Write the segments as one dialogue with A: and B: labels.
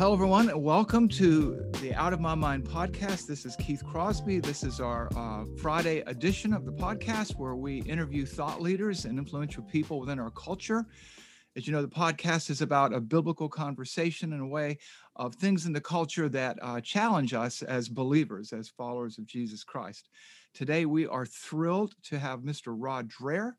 A: hello, everyone. Welcome to the Out of My Mind podcast. This is Keith Crosby. This is our uh, Friday edition of the podcast where we interview thought leaders and influential people within our culture. As you know, the podcast is about a biblical conversation in a way of things in the culture that uh, challenge us as believers, as followers of Jesus Christ. Today, we are thrilled to have Mr. Rod Dreher.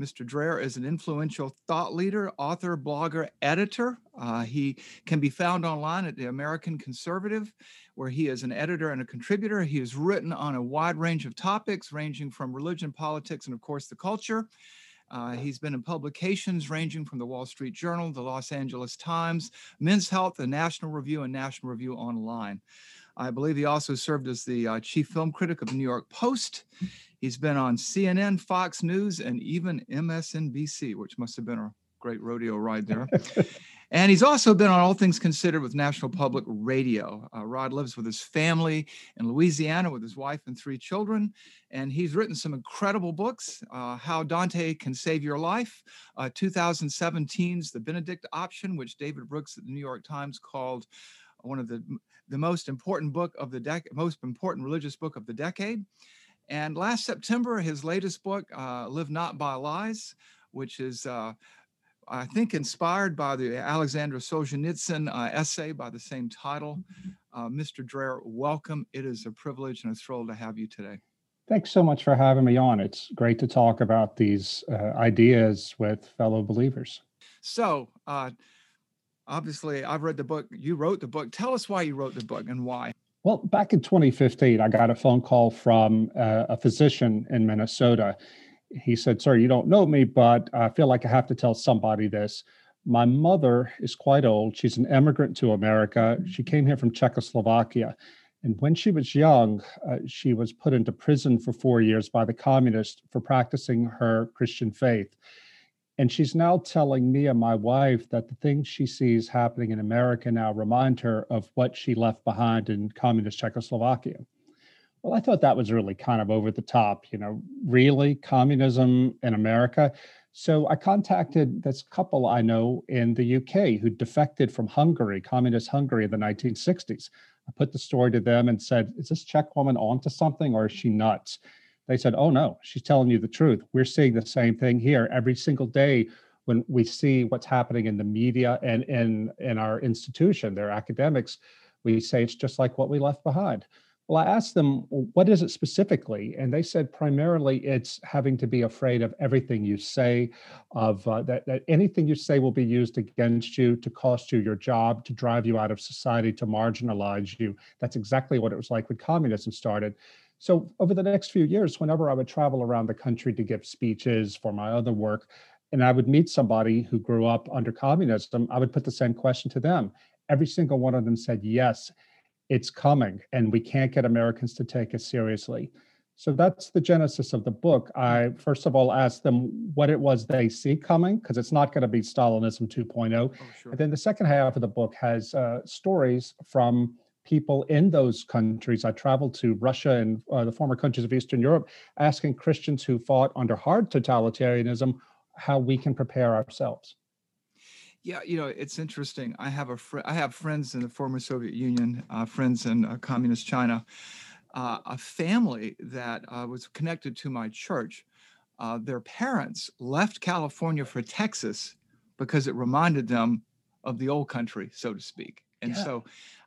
A: Mr. Dreher is an influential thought leader, author, blogger, editor. Uh, he can be found online at the American Conservative, where he is an editor and a contributor. He has written on a wide range of topics, ranging from religion, politics, and of course, the culture. Uh, he's been in publications ranging from the Wall Street Journal, the Los Angeles Times, Men's Health, the National Review, and National Review Online. I believe he also served as the uh, chief film critic of the New York Post. He's been on CNN, Fox News, and even MSNBC, which must have been a great rodeo ride there. and he's also been on All Things Considered with National Public Radio. Uh, Rod lives with his family in Louisiana with his wife and three children. And he's written some incredible books uh, How Dante Can Save Your Life, uh, 2017's The Benedict Option, which David Brooks at the New York Times called one of the the most important book of the decade, most important religious book of the decade. And last September, his latest book, uh, Live Not by Lies, which is, uh, I think, inspired by the Alexandra Solzhenitsyn uh, essay by the same title. Uh, Mr. Dreher, welcome. It is a privilege and a thrill to have you today.
B: Thanks so much for having me on. It's great to talk about these uh, ideas with fellow believers.
A: So, uh, obviously, I've read the book. You wrote the book. Tell us why you wrote the book and why.
B: Well, back in 2015, I got a phone call from uh, a physician in Minnesota. He said, Sir, you don't know me, but I feel like I have to tell somebody this. My mother is quite old. She's an immigrant to America. She came here from Czechoslovakia. And when she was young, uh, she was put into prison for four years by the communists for practicing her Christian faith. And she's now telling me and my wife that the things she sees happening in America now remind her of what she left behind in communist Czechoslovakia. Well, I thought that was really kind of over the top, you know, really communism in America. So I contacted this couple I know in the UK who defected from Hungary, communist Hungary in the 1960s. I put the story to them and said, Is this Czech woman onto something or is she nuts? They said, oh no, she's telling you the truth. We're seeing the same thing here every single day when we see what's happening in the media and in, in our institution, their academics, we say it's just like what we left behind. Well, I asked them, what is it specifically? And they said primarily it's having to be afraid of everything you say, of uh, that, that anything you say will be used against you to cost you your job, to drive you out of society, to marginalize you. That's exactly what it was like when communism started. So over the next few years, whenever I would travel around the country to give speeches for my other work, and I would meet somebody who grew up under communism, I would put the same question to them. Every single one of them said, yes, it's coming, and we can't get Americans to take it seriously. So that's the genesis of the book. I first of all asked them what it was they see coming, because it's not going to be Stalinism 2.0. Oh, sure. And then the second half of the book has uh, stories from people in those countries. I traveled to Russia and uh, the former countries of Eastern Europe, asking Christians who fought under hard totalitarianism how we can prepare ourselves.
A: Yeah, you know, it's interesting. I have a fr- I have friends in the former Soviet Union, uh, friends in uh, communist China, uh, a family that uh, was connected to my church. Uh, their parents left California for Texas because it reminded them of the old country, so to speak. And yeah. so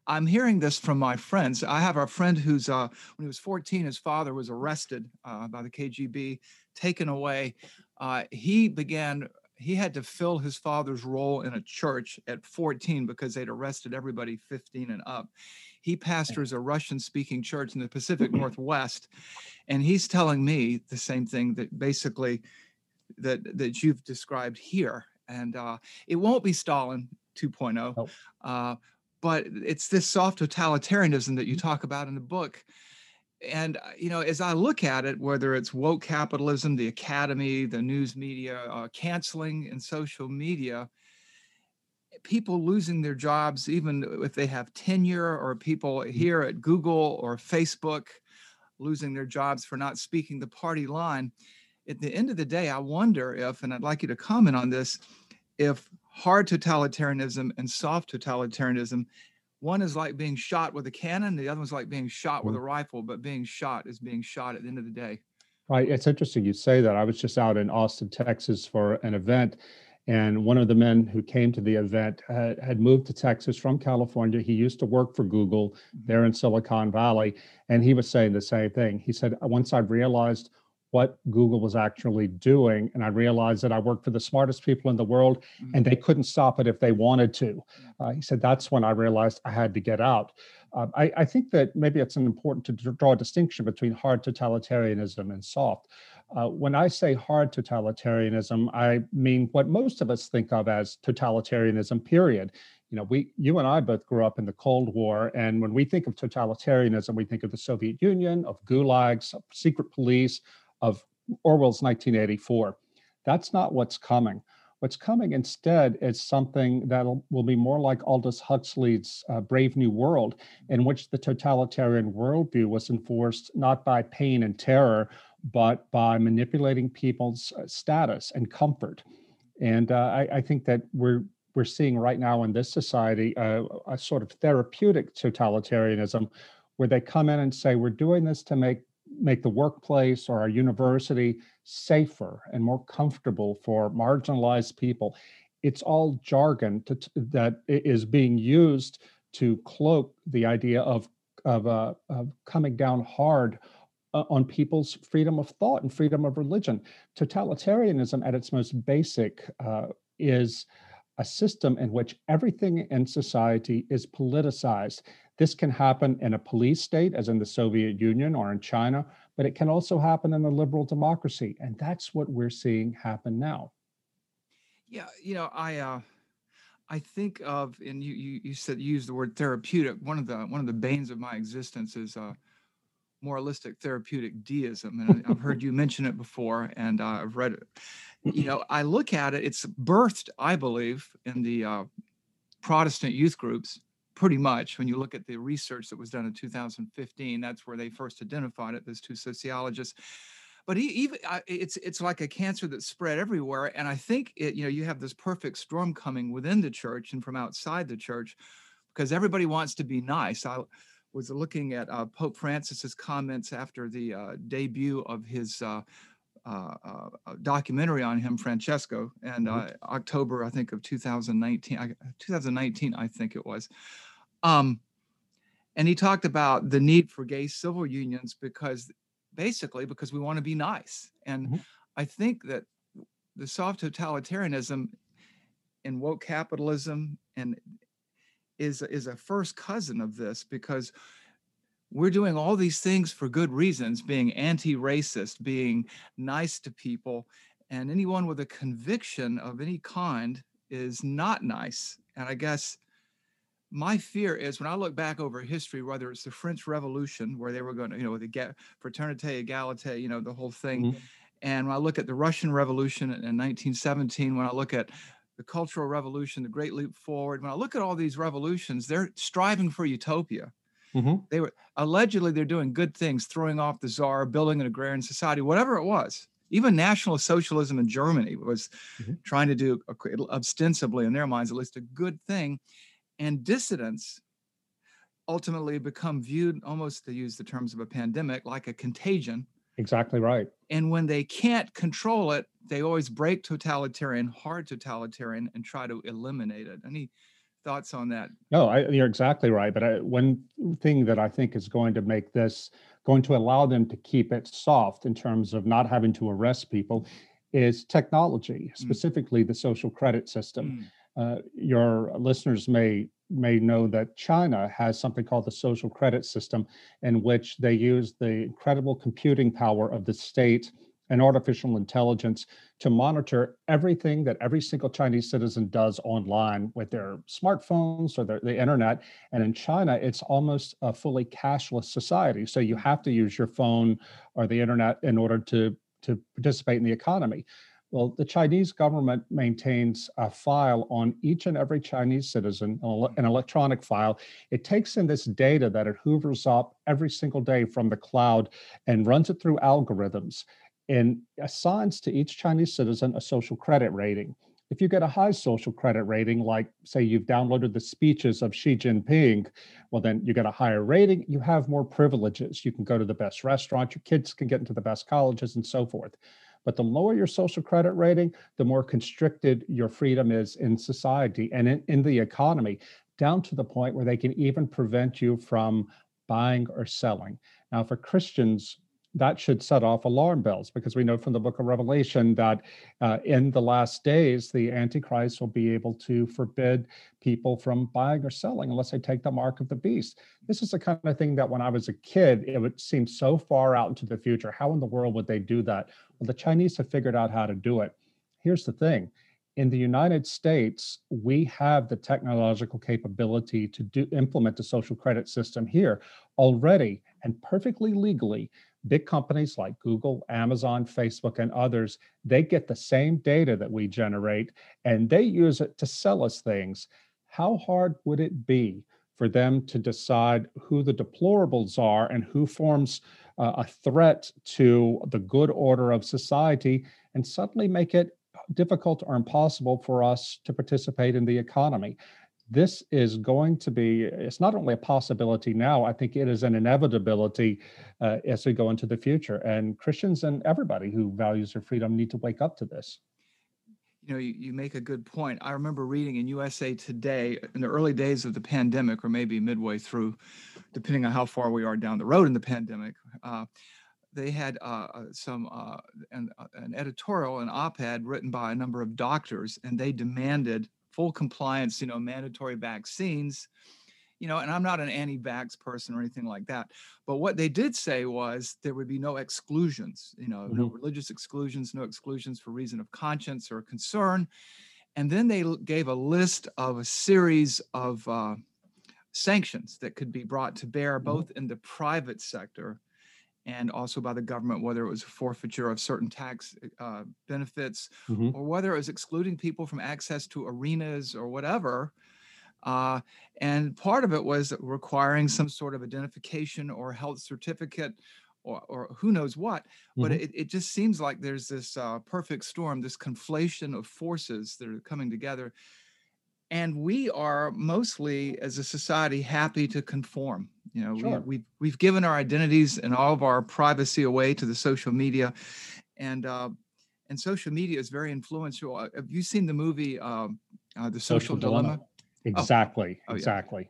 A: I'm hearing this from my friends. I have a friend who's, uh, when he was 14, his father was arrested uh, by the KGB, taken away. Uh, he began, he had to fill his father's role in a church at 14 because they'd arrested everybody 15 and up. He pastors a Russian speaking church in the Pacific Northwest. And he's telling me the same thing that basically that, that you've described here. And uh, it won't be Stalin 2.0. Nope. But it's this soft totalitarianism that you mm-hmm. talk about in the book and uh, you know as i look at it whether it's woke capitalism the academy the news media uh, canceling and social media people losing their jobs even if they have tenure or people mm-hmm. here at google or facebook losing their jobs for not speaking the party line at the end of the day i wonder if and i'd like you to comment on this if hard totalitarianism and soft totalitarianism. One is like being shot with a cannon, the other one's like being shot with a mm-hmm. rifle, but being shot is being shot at the end of the day.
B: Right. It's interesting you say that. I was just out in Austin, Texas for an event, and one of the men who came to the event had, had moved to Texas from California. He used to work for Google mm-hmm. there in Silicon Valley. And he was saying the same thing. He said, Once I realized what Google was actually doing. And I realized that I worked for the smartest people in the world mm-hmm. and they couldn't stop it if they wanted to. Uh, he said, that's when I realized I had to get out. Uh, I, I, think that maybe it's important to draw a distinction between hard totalitarianism and soft. Uh, when I say hard totalitarianism, I mean what most of us think of as totalitarianism, period. You know, we, you and I both grew up in the Cold War, and when we think of totalitarianism, we think of the Soviet Union, of gulags, of secret police, of Orwell's 1984. That's not what's coming. What's coming instead is something that will be more like Aldous Huxley's uh, Brave New World, in which the totalitarian worldview was enforced not by pain and terror, but by manipulating people's uh, status and comfort. And uh, I, I, think that we're we're seeing right now in this society uh, a sort of therapeutic totalitarianism, where they come in and say, "We're doing this to make make the workplace or our university safer and more comfortable for marginalized people. It's all jargon to, that is being used to cloak the idea of of, uh, of coming down hard uh, on people's freedom of thought and freedom of religion. Totalitarianism, at its most basic, uh, is a system in which everything in society is politicized. This can happen in a police state, as in the Soviet Union or in China, but it can also happen in a liberal democracy. And that's what we're seeing happen now.
A: Yeah, you know, I uh I think of and you you, you said you used the word therapeutic. One of the one of the banes of my existence is uh moralistic therapeutic deism. And I've heard you mention it before, and uh, I've read it you know, I look at it, it's birthed, I believe, in the uh, Protestant youth groups pretty much when you look at the research that was done in 2015 that's where they first identified it those two sociologists but he, even it's it's like a cancer that's spread everywhere and i think it you know you have this perfect storm coming within the church and from outside the church because everybody wants to be nice i was looking at uh, pope francis's comments after the uh, debut of his uh, uh, uh, documentary on him, Francesco, and mm-hmm. uh, October, I think, of 2019, 2019, I think it was. Um, and he talked about the need for gay civil unions because basically because we want to be nice. And mm-hmm. I think that the soft totalitarianism in woke capitalism and is is a first cousin of this because we're doing all these things for good reasons, being anti racist, being nice to people. And anyone with a conviction of any kind is not nice. And I guess my fear is when I look back over history, whether it's the French Revolution, where they were going to, you know, the get fraternité, égalité, you know, the whole thing. Mm-hmm. And when I look at the Russian Revolution in 1917, when I look at the Cultural Revolution, the Great Leap Forward, when I look at all these revolutions, they're striving for utopia. Mm-hmm. They were allegedly they're doing good things, throwing off the czar, building an agrarian society, whatever it was. Even National Socialism in Germany was mm-hmm. trying to do ostensibly, in their minds, at least a good thing. And dissidents ultimately become viewed almost to use the terms of a pandemic like a contagion.
B: Exactly right.
A: And when they can't control it, they always break totalitarian, hard totalitarian, and try to eliminate it. Any thoughts on that?
B: No, I, you're exactly right. But I, one thing that I think is going to make this going to allow them to keep it soft in terms of not having to arrest people is technology, mm. specifically mm. the social credit system. Mm. Uh, your listeners may may know that China has something called the social credit system, in which they use the incredible computing power of the state and artificial intelligence to monitor everything that every single Chinese citizen does online with their smartphones or their, the internet. And in China, it's almost a fully cashless society. So you have to use your phone or the internet in order to, to participate in the economy. Well, the Chinese government maintains a file on each and every Chinese citizen, an electronic file. It takes in this data that it hoovers up every single day from the cloud and runs it through algorithms and assigns to each Chinese citizen a social credit rating. If you get a high social credit rating, like say you've downloaded the speeches of Xi Jinping, well, then you get a higher rating, you have more privileges. You can go to the best restaurant, your kids can get into the best colleges, and so forth. But the lower your social credit rating, the more constricted your freedom is in society and in, in the economy, down to the point where they can even prevent you from buying or selling. Now, for Christians, that should set off alarm bells because we know from the book of Revelation that uh, in the last days, the Antichrist will be able to forbid people from buying or selling unless they take the mark of the beast. This is the kind of thing that when I was a kid, it would seem so far out into the future. How in the world would they do that? Well, the Chinese have figured out how to do it. Here's the thing in the United States, we have the technological capability to do, implement the social credit system here already and perfectly legally big companies like Google, Amazon, Facebook, and others, they get the same data that we generate and they use it to sell us things. How hard would it be for them to decide who the deplorables are and who forms uh, a threat to the good order of society and suddenly make it difficult or impossible for us to participate in the economy? This is going to be it's not only a possibility now i think it is an inevitability uh, as we go into the future. And christians and everybody who values their freedom need to wake up to this.
A: You know you, you make a good point. I remember reading in usa today in the early days of the pandemic or maybe midway through depending on how far we are down the road in the pandemic uh, they had uh, uh some uh, an, uh, an editorial an op-ed written by a number of doctors and they demanded full compliance, you know, mandatory vaccines, you know, and I'm not an anti-vax person or anything like that. But what they did say was there would be no exclusions, you know, mm-hmm. no religious exclusions, no exclusions for reason of conscience or concern. And then they gave a list of a series of uh, sanctions that could be brought to bear mm-hmm. both in the private sector and also by the government, whether it was a forfeiture of certain tax uh, benefits mm-hmm. or whether it was excluding people from access to arenas or whatever. Uh, and part of it was requiring some sort of identification or health certificate or, or who knows what. Mm-hmm. But it, it just seems like there's this uh, perfect storm, this conflation of forces that are coming together. And we are mostly, as a society, happy to conform you know, sure. we, we've we've given our identities and all of our privacy away to the social media, and uh, and social media is very influential. Uh, have you seen the movie uh, uh, The Social, social Dilemma? Dilemma?
B: Exactly, oh. Oh, exactly.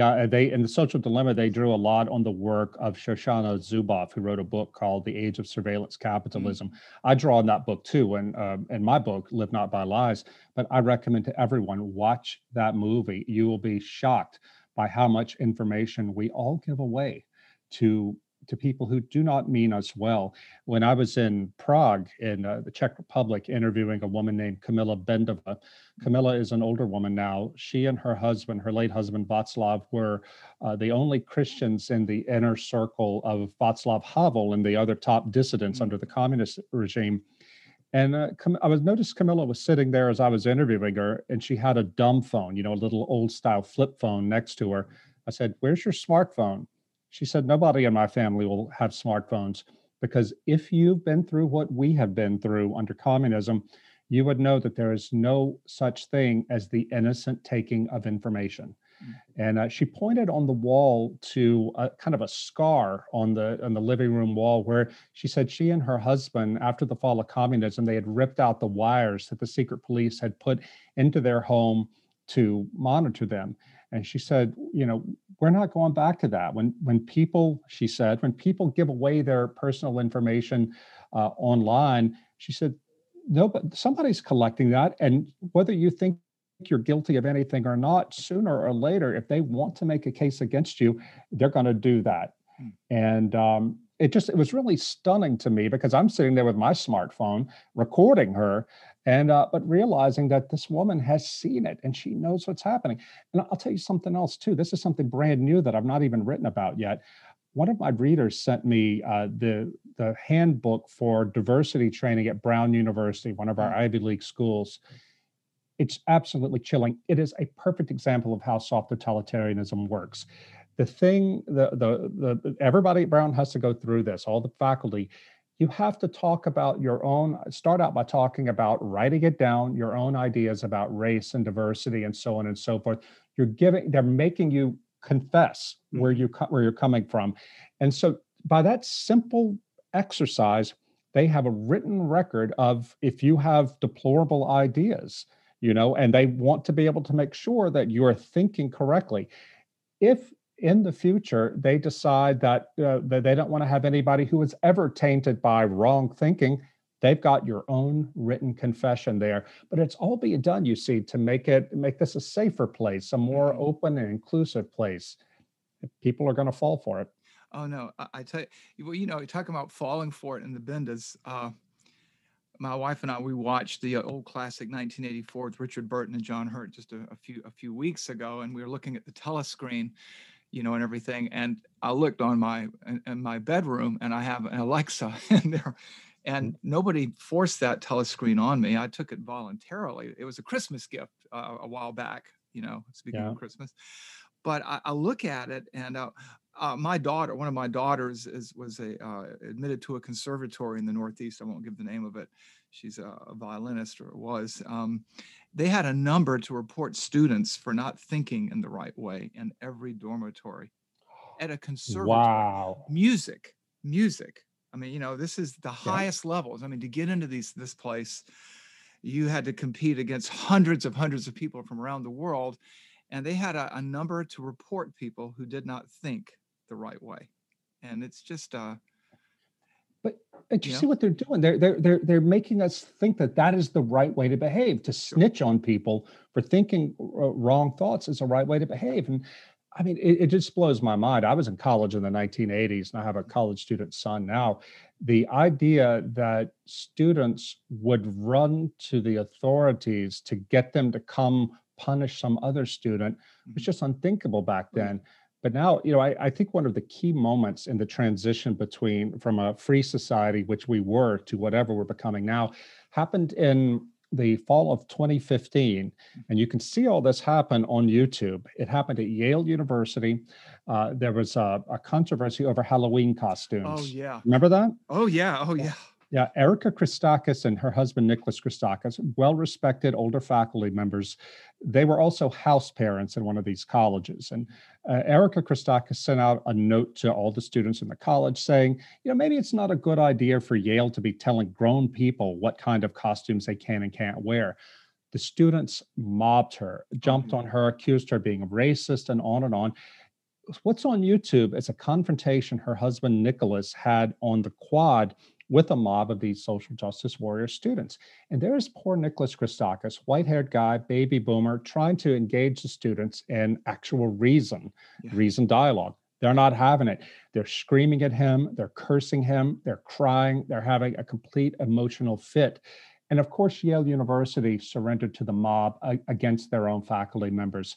B: Yeah. Uh, they in the social dilemma they drew a lot on the work of Shoshana Zuboff, who wrote a book called "The Age of Surveillance Capitalism." Mm-hmm. I draw on that book too, and um, in my book, "Live Not by Lies." But I recommend to everyone watch that movie. You will be shocked by how much information we all give away to to people who do not mean us well. When I was in Prague in uh, the Czech Republic interviewing a woman named Kamila Bendova, Kamila is an older woman now. She and her husband, her late husband Václav, were uh, the only Christians in the inner circle of Václav Havel and the other top dissidents mm-hmm. under the communist regime. And uh, I was noticed Kamila was sitting there as I was interviewing her, and she had a dumb phone, you know, a little old style flip phone next to her. I said, "Where's your smartphone?" She said, "Nobody in my family will have smartphones because if you've been through what we have been through under communism, you would know that there is no such thing as the innocent taking of information." Mm. And uh, she pointed on the wall to a, kind of a scar on the on the living room wall where she said she and her husband, after the fall of communism, they had ripped out the wires that the secret police had put into their home to monitor them. And she said, you know, we're not going back to that. When when people, she said, when people give away their personal information uh, online, she said, no, but somebody's collecting that. And whether you think you're guilty of anything or not, sooner or later, if they want to make a case against you, they're going to do that. Hmm. And um, it just it was really stunning to me because I'm sitting there with my smartphone recording her, and uh, but realizing that this woman has seen it and she knows what's happening. And I'll tell you something else too. This is something brand new that I've not even written about yet. One of my readers sent me uh, the the handbook for diversity training at Brown University, one of our hmm. Ivy League schools it's absolutely chilling. It is a perfect example of how soft totalitarianism works. The thing, the, the, the, everybody at Brown has to go through this, all the faculty. you have to talk about your own start out by talking about writing it down your own ideas about race and diversity and so on and so forth you're giving they're making you confess where
A: Mm-hmm.
B: you where you're coming from and so by that simple exercise they have a written record of if you have deplorable ideas you know and they want to be able to make sure that you are thinking correctly if in the future they decide that, uh, that they don't want to have anybody who is ever tainted by wrong thinking they've got your own written confession there but it's all being done you see to make it make this a safer place a more
A: Mhm.
B: open and inclusive place people are going to fall for it
A: Oh no, I, I tell you, well, you know, talking about falling for it in the Bendas. Uh, my wife and I we watched the uh, old classic 1984 with Richard Burton and John Hurt just a, a few a few weeks ago, and we were looking at the telescreen, you know, and everything. And I looked on my in, in my bedroom, and I have an Alexa in there, and nobody forced that telescreen on me. I took it voluntarily. It was a Christmas gift uh, a while back, you know, speaking
B: Yeah.
A: of Christmas. But I, I look at it, and uh, uh, my daughter, one of my daughters, is was a uh, admitted to a conservatory in the Northeast. I won't give the name of it. She's a, a violinist, or was. Um, they had a number to report students for not thinking in the right way in every dormitory at a conservatory.
B: wow
A: Music, music. I mean, you know, this is the
B: Yeah.
A: highest levels. I mean, to get into these this place, you had to compete against hundreds of hundreds of people from around the world, and they had a, a number to report people who did not think the right way, and it's just uh,
B: do you
A: Yeah.
B: see what they're doing? They're they're they're they're making us think that that is the right way to behave. To snitch on people for thinking wrong thoughts is the right way to behave. And I mean, it, it just blows my mind. I was in college in the 1980s, and I have a college student son now. The idea that students would run to the authorities to get them to come punish some other student was
A: Mhm.
B: just unthinkable back then. But now, you know, I, I think one of the key moments in the transition between from a free society, which we were, to whatever we're becoming now, happened in the fall of 2015. And you can see all this happen on YouTube. It happened at Yale University. Uh, there was a, a controversy over Halloween costumes.
A: oh yeah,
B: Remember that?
A: oh yeah, oh yeah.
B: Yeah, Erica Christakis and her husband Nicholas Christakis, well-respected older faculty members, they were also house parents in one of these colleges. And uh, Erica Christakis sent out a note to all the students in the college saying, you know, maybe it's not a good idea for Yale to be telling grown people what kind of costumes they can and can't wear. The students mobbed her, jumped on her, accused her of being racist, and on and on what's on YouTube is a confrontation her husband Nicholas had on the quad with a mob of these social justice warrior students. And there's poor Nicholas Christakis, white haired guy, baby boomer, trying to engage the students in actual reason,
A: Yeah.
B: reason dialogue. They're not having it. They're screaming at him, they're cursing him, they're crying, they're having a complete emotional fit. And of course, Yale University surrendered to the mob uh, against their own faculty members.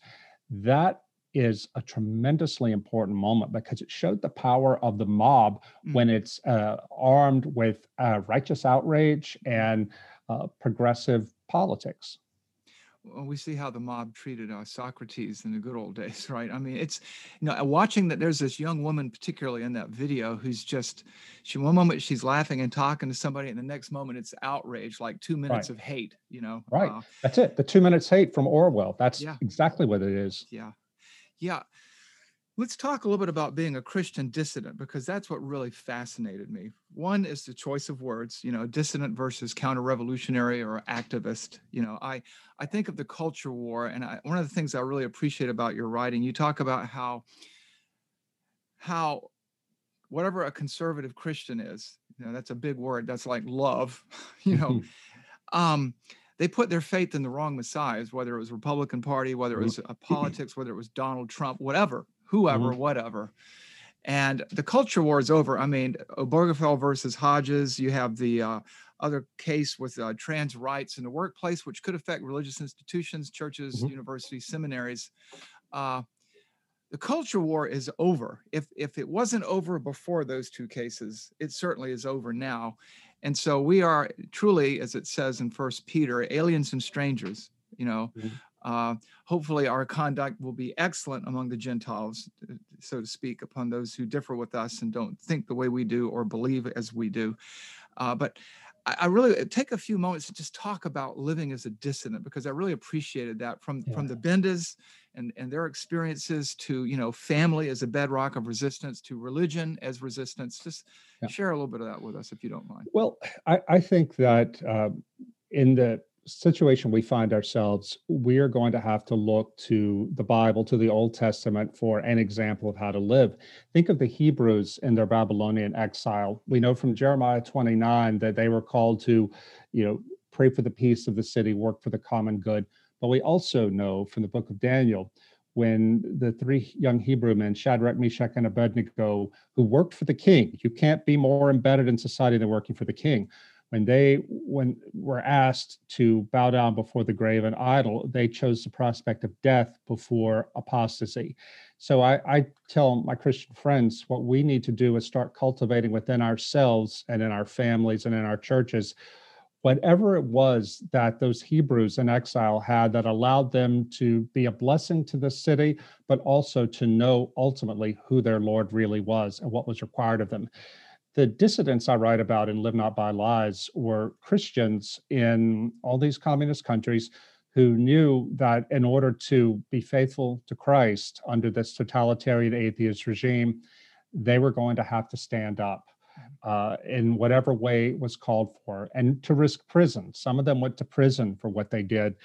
B: That is a tremendously important moment because it showed the power of the mob
A: Mm.
B: when it's uh, armed with uh, righteous outrage and uh, progressive politics.
A: Well, we see how the mob treated uh, Socrates in the good old days, right? I mean, it's you know, watching that. There's this young woman, particularly in that video, who's just she. One moment she's laughing and talking to somebody, and the next moment it's outrage, like two minutes
B: Right.
A: of hate. You know,
B: Right. That's it. The two minutes hate from Orwell. That's
A: Yeah.
B: exactly what it is.
A: yeah, yeah. Let's talk a little bit about being a Christian dissident because that's what really fascinated me. One is the choice of words, you know, dissident versus counter-revolutionary or activist. You know, I I think of the culture war, and I, one of the things I really appreciate about your writing, you talk about how how whatever a conservative Christian is, you know, that's a big word. That's like love, you know. um, they put their faith in the wrong messiahs, whether it was Republican Party, whether it was uh, politics, whether it was Donald Trump, whatever, whoever, whatever. And the culture war is over. I mean, Obergefell versus Hodges. You have the uh, other case with uh, trans rights in the workplace, which could affect religious institutions, churches,
B: Mhm.
A: universities, seminaries. Uh, the culture war is over. If if it wasn't over before those two cases, it certainly is over now. And so we are truly, as it says in First Peter, aliens and strangers. You know,
B: Mhm.
A: Uh, hopefully, our conduct will be excellent among the Gentiles, so to speak, upon those who differ with us and don't think the way we do or believe as we do. Uh, but I, I really uh, take a few moments to just talk about living as a dissident because I really appreciated that from
B: Yeah.
A: from the Bendas and and their experiences to you know family as a bedrock of resistance to religion as resistance. Just
B: Yeah.
A: share a little bit of that with us if you don't mind.
B: Well, I, I think that uh, in the situation we find ourselves, we are going to have to look to the Bible, to the Old Testament for an example of how to live. Think of the Hebrews in their Babylonian exile. We know from Jeremiah 29 that they were called to, you know, pray for the peace of the city, work for the common good. But we also know from the book of Daniel when the three young Hebrew men, Shadrach, Meshach, and Abednego, who worked for the king, you can't be more embedded in society than working for the king. When they when were asked to bow down before the graven idol they chose the prospect of death before apostasy. So I, I tell my christian friends what we need to do is start cultivating within ourselves and in our families and in our churches whatever it was that those hebrews in exile had that allowed them to be a blessing to the city but also to know ultimately who their lord really was and what was required of them. The dissidents I write about in Live Not by Lies were Christians in all these communist countries who knew that in order to be faithful to Christ under this totalitarian atheist regime, they were going to have to stand up uh, in whatever way was called for and to risk prison. Some of them went to prison for what they did.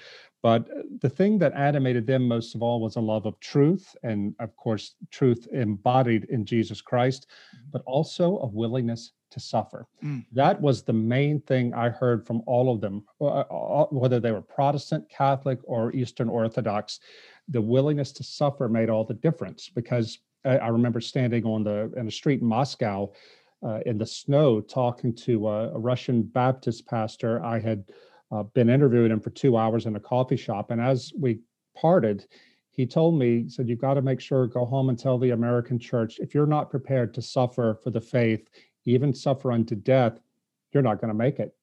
B: But the thing that animated them most of all was a love of truth, and of course, truth embodied in Jesus Christ, but also a willingness to suffer.
A: Mm.
B: That was the main thing I heard from all of them, uh, uh, whether they were Protestant, Catholic, or Eastern Orthodox. The willingness to suffer made all the difference because I, I remember standing on the in a street in Moscow uh, in the snow talking to a, a Russian Baptist pastor. I had uh, been interviewing him for two hours in a coffee shop. And as we parted, he told me, he said, You've got to make sure, go home and tell the American church, if you're not prepared to suffer for the faith, even suffer unto death, you're not going to make it.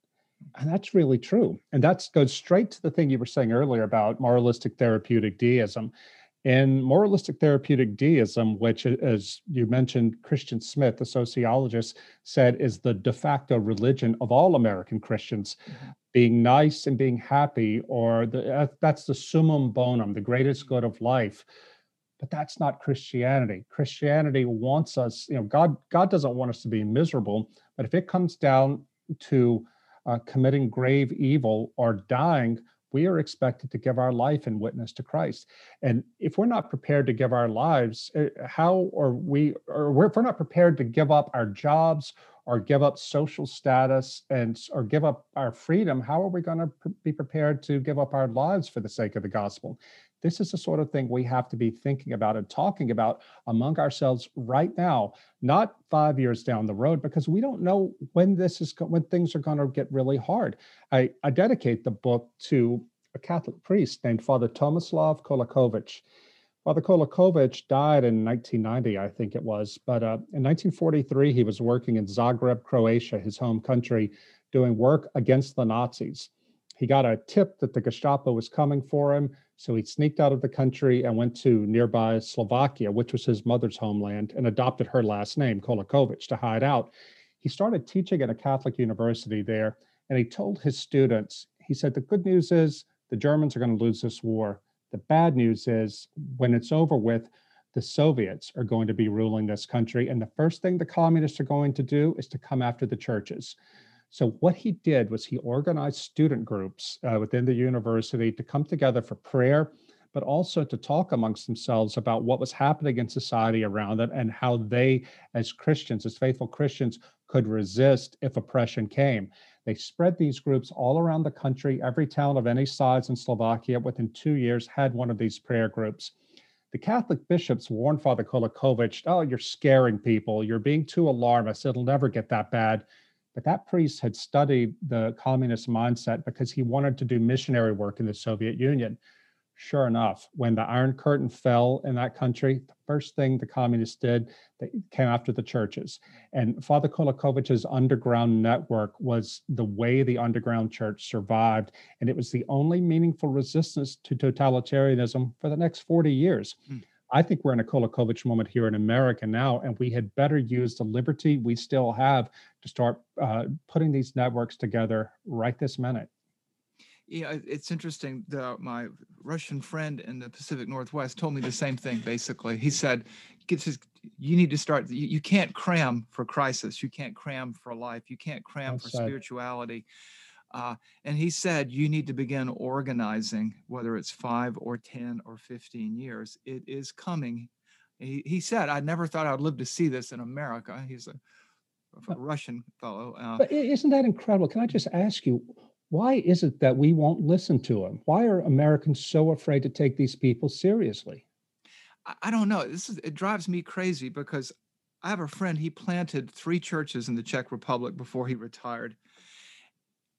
B: And that's really true. And that goes straight to the thing you were saying earlier about moralistic therapeutic deism. In moralistic therapeutic deism, which, as you mentioned, Christian Smith, the sociologist, said is the de facto religion of all American Christians,
A: Mhm.
B: being nice and being happy, or the, uh, that's the summum bonum, the greatest good of life. But that's not Christianity. Christianity wants us, you know, God, God doesn't want us to be miserable. But if it comes down to uh, committing grave evil or dying, we are expected to give our life in witness to Christ. And if we're not prepared to give our lives, uh, how are we, or if we're not prepared to give up our jobs or give up social status and or give up our freedom, how are we going to be prepared to give up our lives for the sake of the gospel? This is the sort of thing we have to be thinking about and talking about among ourselves right now, not five years down the road, because we don't know when this is when things are going to get really hard. I, I dedicate the book to a Catholic priest named Father Tomislav Kolakovich. Father Kolakovich died in 1990, I think it was, but uh, in 1943 he was working in Zagreb, Croatia, his home country, doing work against the Nazis. He got a tip that the Gestapo was coming for him, so he sneaked out of the country and went to nearby Slovakia, which was his mother's homeland, and adopted her last name, Kolakovich, to hide out. He started teaching at a Catholic university there, and he told his students, he said, The good news is the Germans are going to lose this war. The bad news is when it's over with, the Soviets are going to be ruling this country. And the first thing the communists are going to do is to come after the churches. So, what he did was he organized student groups uh, within the university to come together for prayer, but also to talk amongst themselves about what was happening in society around them and how they, as Christians, as faithful Christians, could resist if oppression came. They spread these groups all around the country. Every town of any size in Slovakia within two years had one of these prayer groups. The Catholic bishops warned Father Kolakovich, oh, you're scaring people. You're being too alarmist. It'll never get that bad. But that priest had studied the communist mindset because he wanted to do missionary work in the Soviet Union. sure enough, when the Iron Curtain fell in that country, the first thing the communists did, they came after the churches. And Father Kolakovic's underground network was the way the underground church survived. And it was the only meaningful resistance to totalitarianism for the next 40 years. Hmm. I think we're in a Kolakovich moment here in America now, and we had better use the liberty we still have to start uh, putting these networks together right this minute
A: yeah, it's interesting. The, my Russian friend in the Pacific Northwest told me the same thing. Basically, he said, "You need to start. You, you can't cram for crisis. You can't cram for life. You can't cram That's for sad. spirituality." Uh, and he said, "You need to begin organizing, whether it's five or ten or fifteen years. It is coming." He, he said, "I never thought I'd live to see this in America." He's a, a Russian fellow.
B: Uh, but isn't that incredible? Can I just ask you? why is it that we won't listen to them? Why are Americans so afraid to take these people seriously?
A: I don't know. This is it drives me crazy because I have a friend. He planted three churches in the Czech Republic before he retired,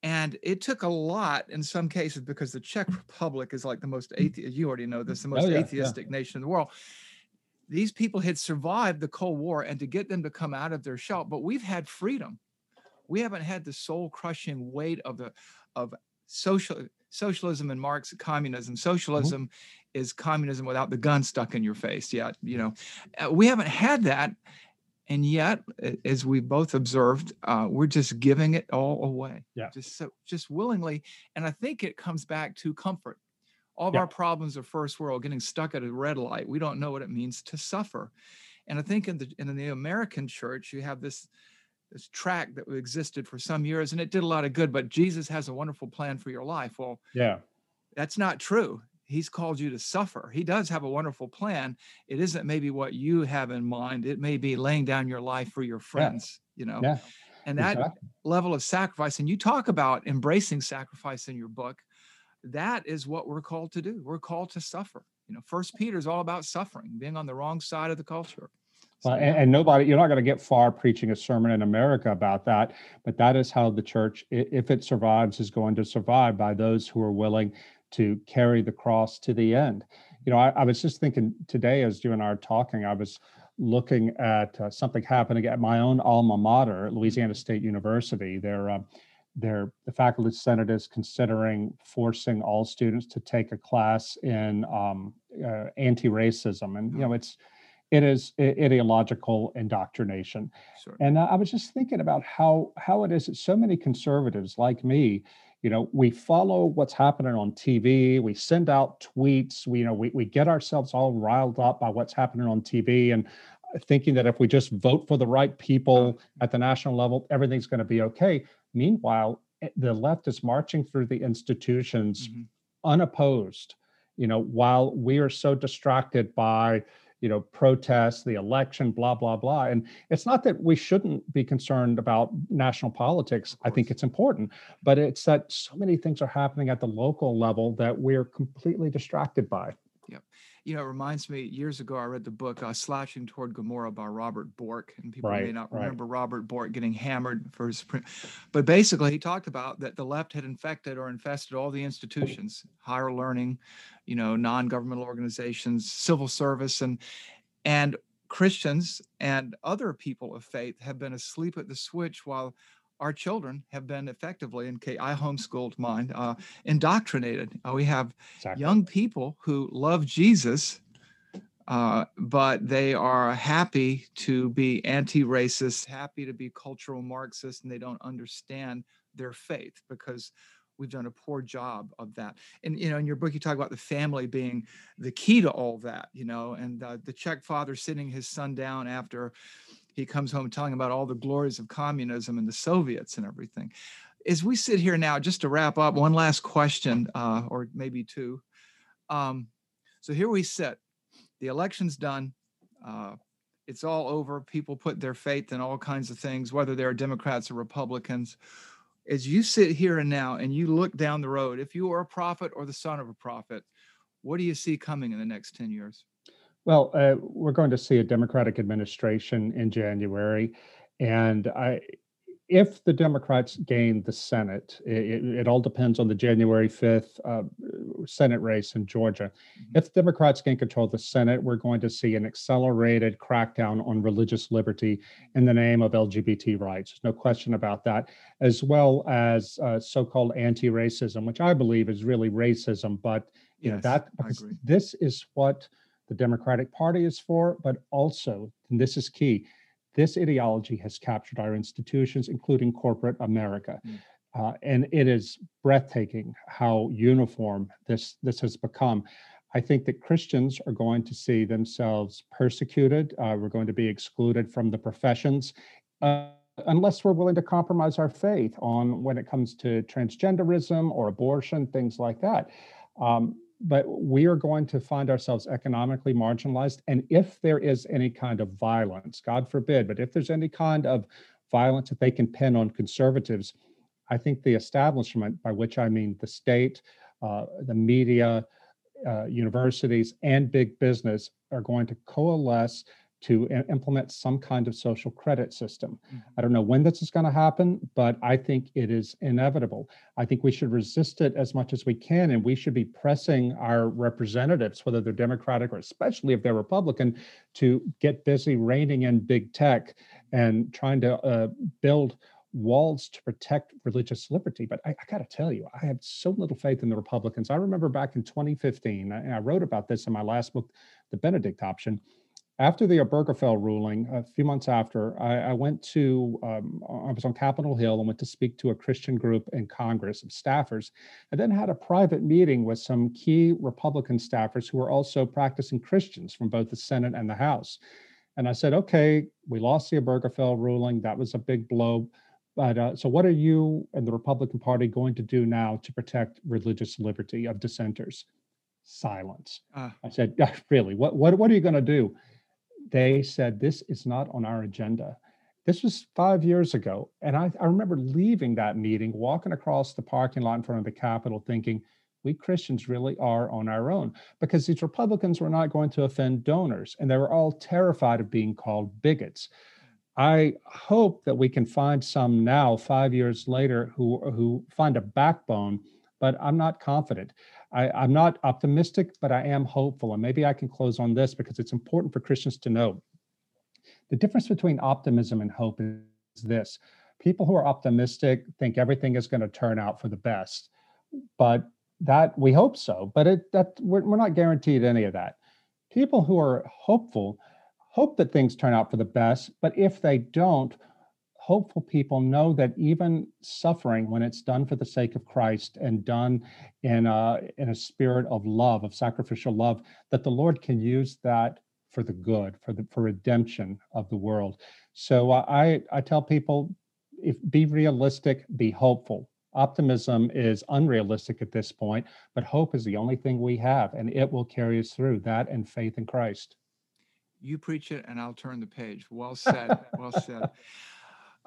A: and it took a lot in some cases because the Czech Republic is like the most atheist. You already know this, the most oh, yeah, atheistic yeah. nation in the world. These people had survived the Cold War, and to get them to come out of their shell, but we've had freedom we haven't had the soul crushing weight of the of social socialism and Marx communism. Mm-hmm. Socialism mm-hmm. is communism without the gun stuck in your face yet. You know, uh, we haven't had that. And yet, as we both observed, uh, we're just giving it all away,
B: yeah.
A: just so, just willingly. And I think it comes back to comfort. All of yeah. our problems are first world, getting stuck at a red light. We don't know what it means to suffer. And I think in the in the American church, you have this this track that existed for some years and it did a lot of good but jesus has a wonderful plan for your life well
B: yeah
A: that's not true he's called you to suffer he does have a wonderful plan it isn't maybe what you have in mind it may be laying down your life for your friends
B: yeah.
A: you know
B: yeah.
A: and that exactly. level of sacrifice and you talk about embracing sacrifice in your book that is what we're called to do we're called to suffer you know first peter is all about suffering being on the wrong side of the culture
B: well, and, and, nobody, you're not going to get far preaching a sermon in America about that. But that is how the church, if it survives, is going to survive by those who are willing to carry the cross to the end. You know, I, I was just thinking today as you and I are talking, I was looking at uh, something happening at my own alma mater, Louisiana State University. They're, uh, they're, the faculty senate is considering forcing all students to take a class in um, uh, anti-racism, and you know, it's it is ideological indoctrination. Sure. And I was just thinking about how how it is that so many conservatives like me, you know, we follow what's happening on TV, we send out tweets, we you know, we, we get ourselves all riled up by what's happening on TV and thinking that if we just vote for the right people at the national level, everything's going to be okay. Meanwhile, eh, the left is marching through the institutions mm-hmm. unopposed, you know, while we are so distracted by you know protests the election blah blah blah. And it's not that we shouldn't be concerned about national politics. I think it's important but it's that so many things are happening at the local level that we're completely distracted by.
A: Yep. You know, it reminds me years ago, I read the book uh, Slouching Toward Gomorrah by Robert Bork. And people right, may not remember. Robert Bork getting hammered for his. Print. But basically, he talked about that the left had infected or infested all the institutions, higher learning, you know, non governmental organizations, civil service, and, and Christians and other people of faith have been asleep at the switch while our children have been effectively, and I homeschooled mine, uh, indoctrinated. Uh, we have exactly. young people who love Jesus, uh, but they are happy to be anti-racist, happy to be cultural Marxist, and they don't understand their faith because we've done a poor job of that. And you know, in your book, you talk about the family being the key to all that. You know, and uh, the Czech father sitting his son down after he comes home telling about all the glories of communism and the Soviets and everything. As we sit here now, just to wrap up, one last question, uh, or maybe two. Um, so here we sit. The election's done. Uh, it's all over. People put their faith in all kinds of things, whether they're Democrats or Republicans. As you sit here and now and you look down the road, if you are a prophet or the son of a prophet, what do you see coming in the next 10 years?
B: Well, uh, we're going to see a Democratic administration in January, and I, if the Democrats gain the Senate, it, it, all depends on the January 5th uh, Senate race in Georgia. Mm-hmm. If the Democrats gain control of the Senate, we're going to see an accelerated crackdown on religious liberty in the name of LGBT rights. There's no question about that, as well as uh, so called anti racism, which I believe is really racism. But you yes, know that this is what the Democratic Party is for, but also, and this is key, this ideology has captured our institutions, including corporate America. Mm. Uh, and it is breathtaking how uniform this, this has become. I think that Christians are going to see themselves persecuted. Uh, we're going to be excluded from the professions. Uh, unless we're willing to compromise our faith on when it comes to transgenderism or abortion, things like that. Um, but we are going to find ourselves economically marginalized. And if there is any kind of violence, God forbid, but if there's any kind of violence that they can pin on conservatives, I think the establishment, by which I mean the state, uh, the media, uh, universities, and big business, are going to coalesce to implement some kind of social credit system. Mm-hmm. I don't know when this is going to happen, but I think it is inevitable. I think we should resist it as much as we can, and we should be pressing our representatives, whether they're Democratic or especially if they're Republican, to get busy reining in big tech and trying to uh, build walls to protect religious liberty. But I, I got to tell you, I have so little faith in the Republicans. I remember back in 2015, and I wrote about this in my last book, The Benedict Option after the Obergefell ruling, a few months after, I, I went to, um, I was on Capitol Hill and went to speak to a Christian group in Congress of staffers, and then had a private meeting with some key Republican staffers who were also practicing Christians from both the Senate and the House. And I said, okay, we lost the Obergefell ruling. That was a big blow. But uh, so, what are you and the Republican Party going to do now to protect religious liberty of dissenters? Silence. Uh, I said, really? What what what are you going to do? They said, This is not on our agenda. This was five years ago. And I, I remember leaving that meeting, walking across the parking lot in front of the Capitol, thinking, we Christians really are on our own because these Republicans were not going to offend donors and they were all terrified of being called bigots. I hope that we can find some now, five years later, who, who find a backbone, but I'm not confident. I, am not optimistic, but I am hopeful. And maybe I can close on this because it's important for Christians to know. The difference between optimism and hope is this people who are optimistic think everything is going to turn out for the best. But that we hope so, but it that we're, we're not guaranteed any of that. People who are hopeful hope that things turn out for the best, but if they don't, hopeful people know that even suffering, when it's done for the sake of Christ and done in a, in a spirit of love, of sacrificial love, that the Lord can use that for the good, for the for redemption of the world. So uh, I I tell people, if be realistic, be hopeful. Optimism is unrealistic at this point, but hope is the only thing we have, and it will carry us through that and faith in Christ.
A: You preach it, and I'll turn the page. Well said. well said.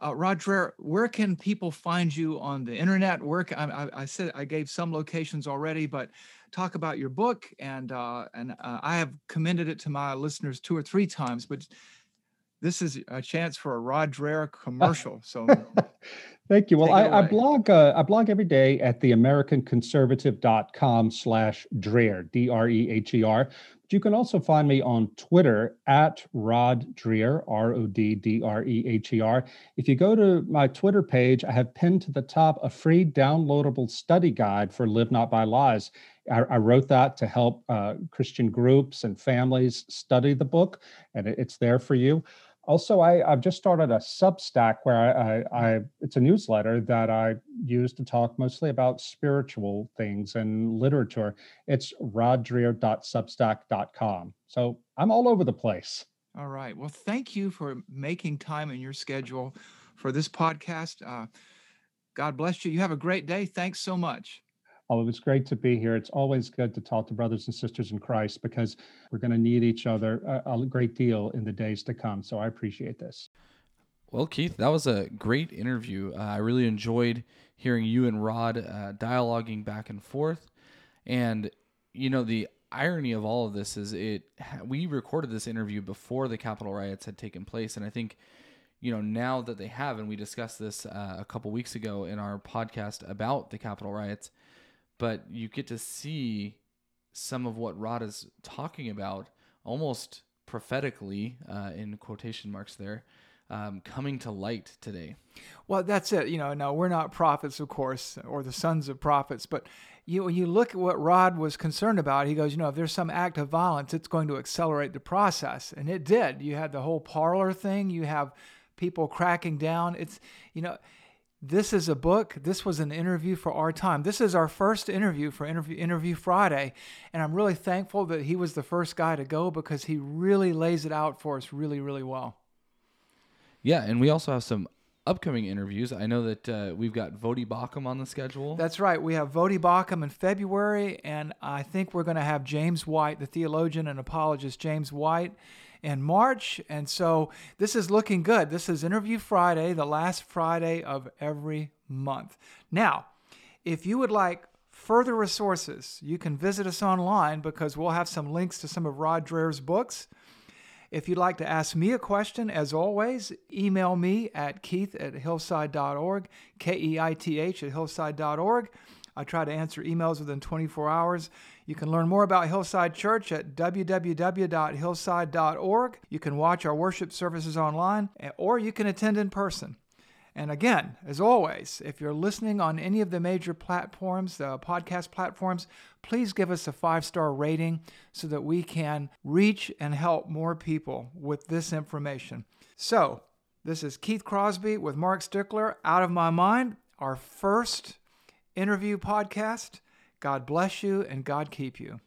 A: Uh, Dreher, where can people find you on the internet? Where can, I, I, said I gave some locations already, but talk about your book and uh, and uh, I have commended it to my listeners two or three times, but this is a chance for a Dreher commercial. So
B: thank you. Well, I, I, blog uh, I blog every day at the americanconservative.com slash Dreher, D-R-E-H-E-R. You can also find me on Twitter at Rod Dreher, R-O-D-D-R-E-H-E-R. If you go to my Twitter page, I have pinned to the top a free downloadable study guide for Live Not by Lies. I, I wrote that to help uh, Christian groups and families study the book, and it, it's there for you also I, have just started a substack where I, I, I, it's a newsletter that i use to talk mostly about spiritual things and literature. It's roddreher.substack.com so i'm all over the place.
A: All right. Well thank you for making time in your schedule for this podcast. Uh, god bless you. You have a great day. Thanks so much
B: Oh, it was great to be here. It's always good to talk to brothers and sisters in Christ because we're going to need each other a, a great deal in the days to come. So I appreciate this.
C: Well, Keith, that was a great interview. Uh, I really enjoyed hearing you and Rod uh, dialoguing back and forth. And, you know, the irony of all of this is it we recorded this interview before the Capitol riots had taken place. And I think you know, now that they have, and we discussed this uh, a couple weeks ago in our podcast about the Capitol riots, but you get to see some of what Rod is talking about almost prophetically, uh, in quotation marks there, um, coming to light today.
A: Well, that's it. You know, no, we're not prophets, of course, or the sons of prophets, but you when you look at what Rod was concerned about. He goes, you know, if there's some act of violence, it's going to accelerate the process, and it did. You had the whole Parler thing. You have people cracking down. It's you know. This is a book. This was an interview for our time. This is our first interview for interview interview Friday, and I'm really thankful that he was the first guy to go because he really lays it out for us really really well.
C: Yeah, and we also have some upcoming interviews. I know that uh, we've got Voddie Baucham on the schedule.
A: That's right. We have Voddie Baucham in February, and I think we're going to have James White, the theologian and apologist James White, in March. And so this is looking good. This is Interview Friday, the last Friday of every month. Now, if you would like further resources, you can visit us online because we'll have some links to some of Rod Dreher's books. If you'd like to ask me a question, as always, email me at keith at hillside.org, K E I T H at hillside.org. I try to answer emails within 24 hours. You can learn more about Hillside Church at www.hillside.org. You can watch our worship services online, eh, or you can attend in person. And again, as always, if you're listening on any of the major platforms, the podcast platforms, please give us a five star rating so that we can reach and help more people with this information. So, this is Keith Crosby with Mark Stickler, Out of My Mind, our first interview podcast. God bless you and God keep you.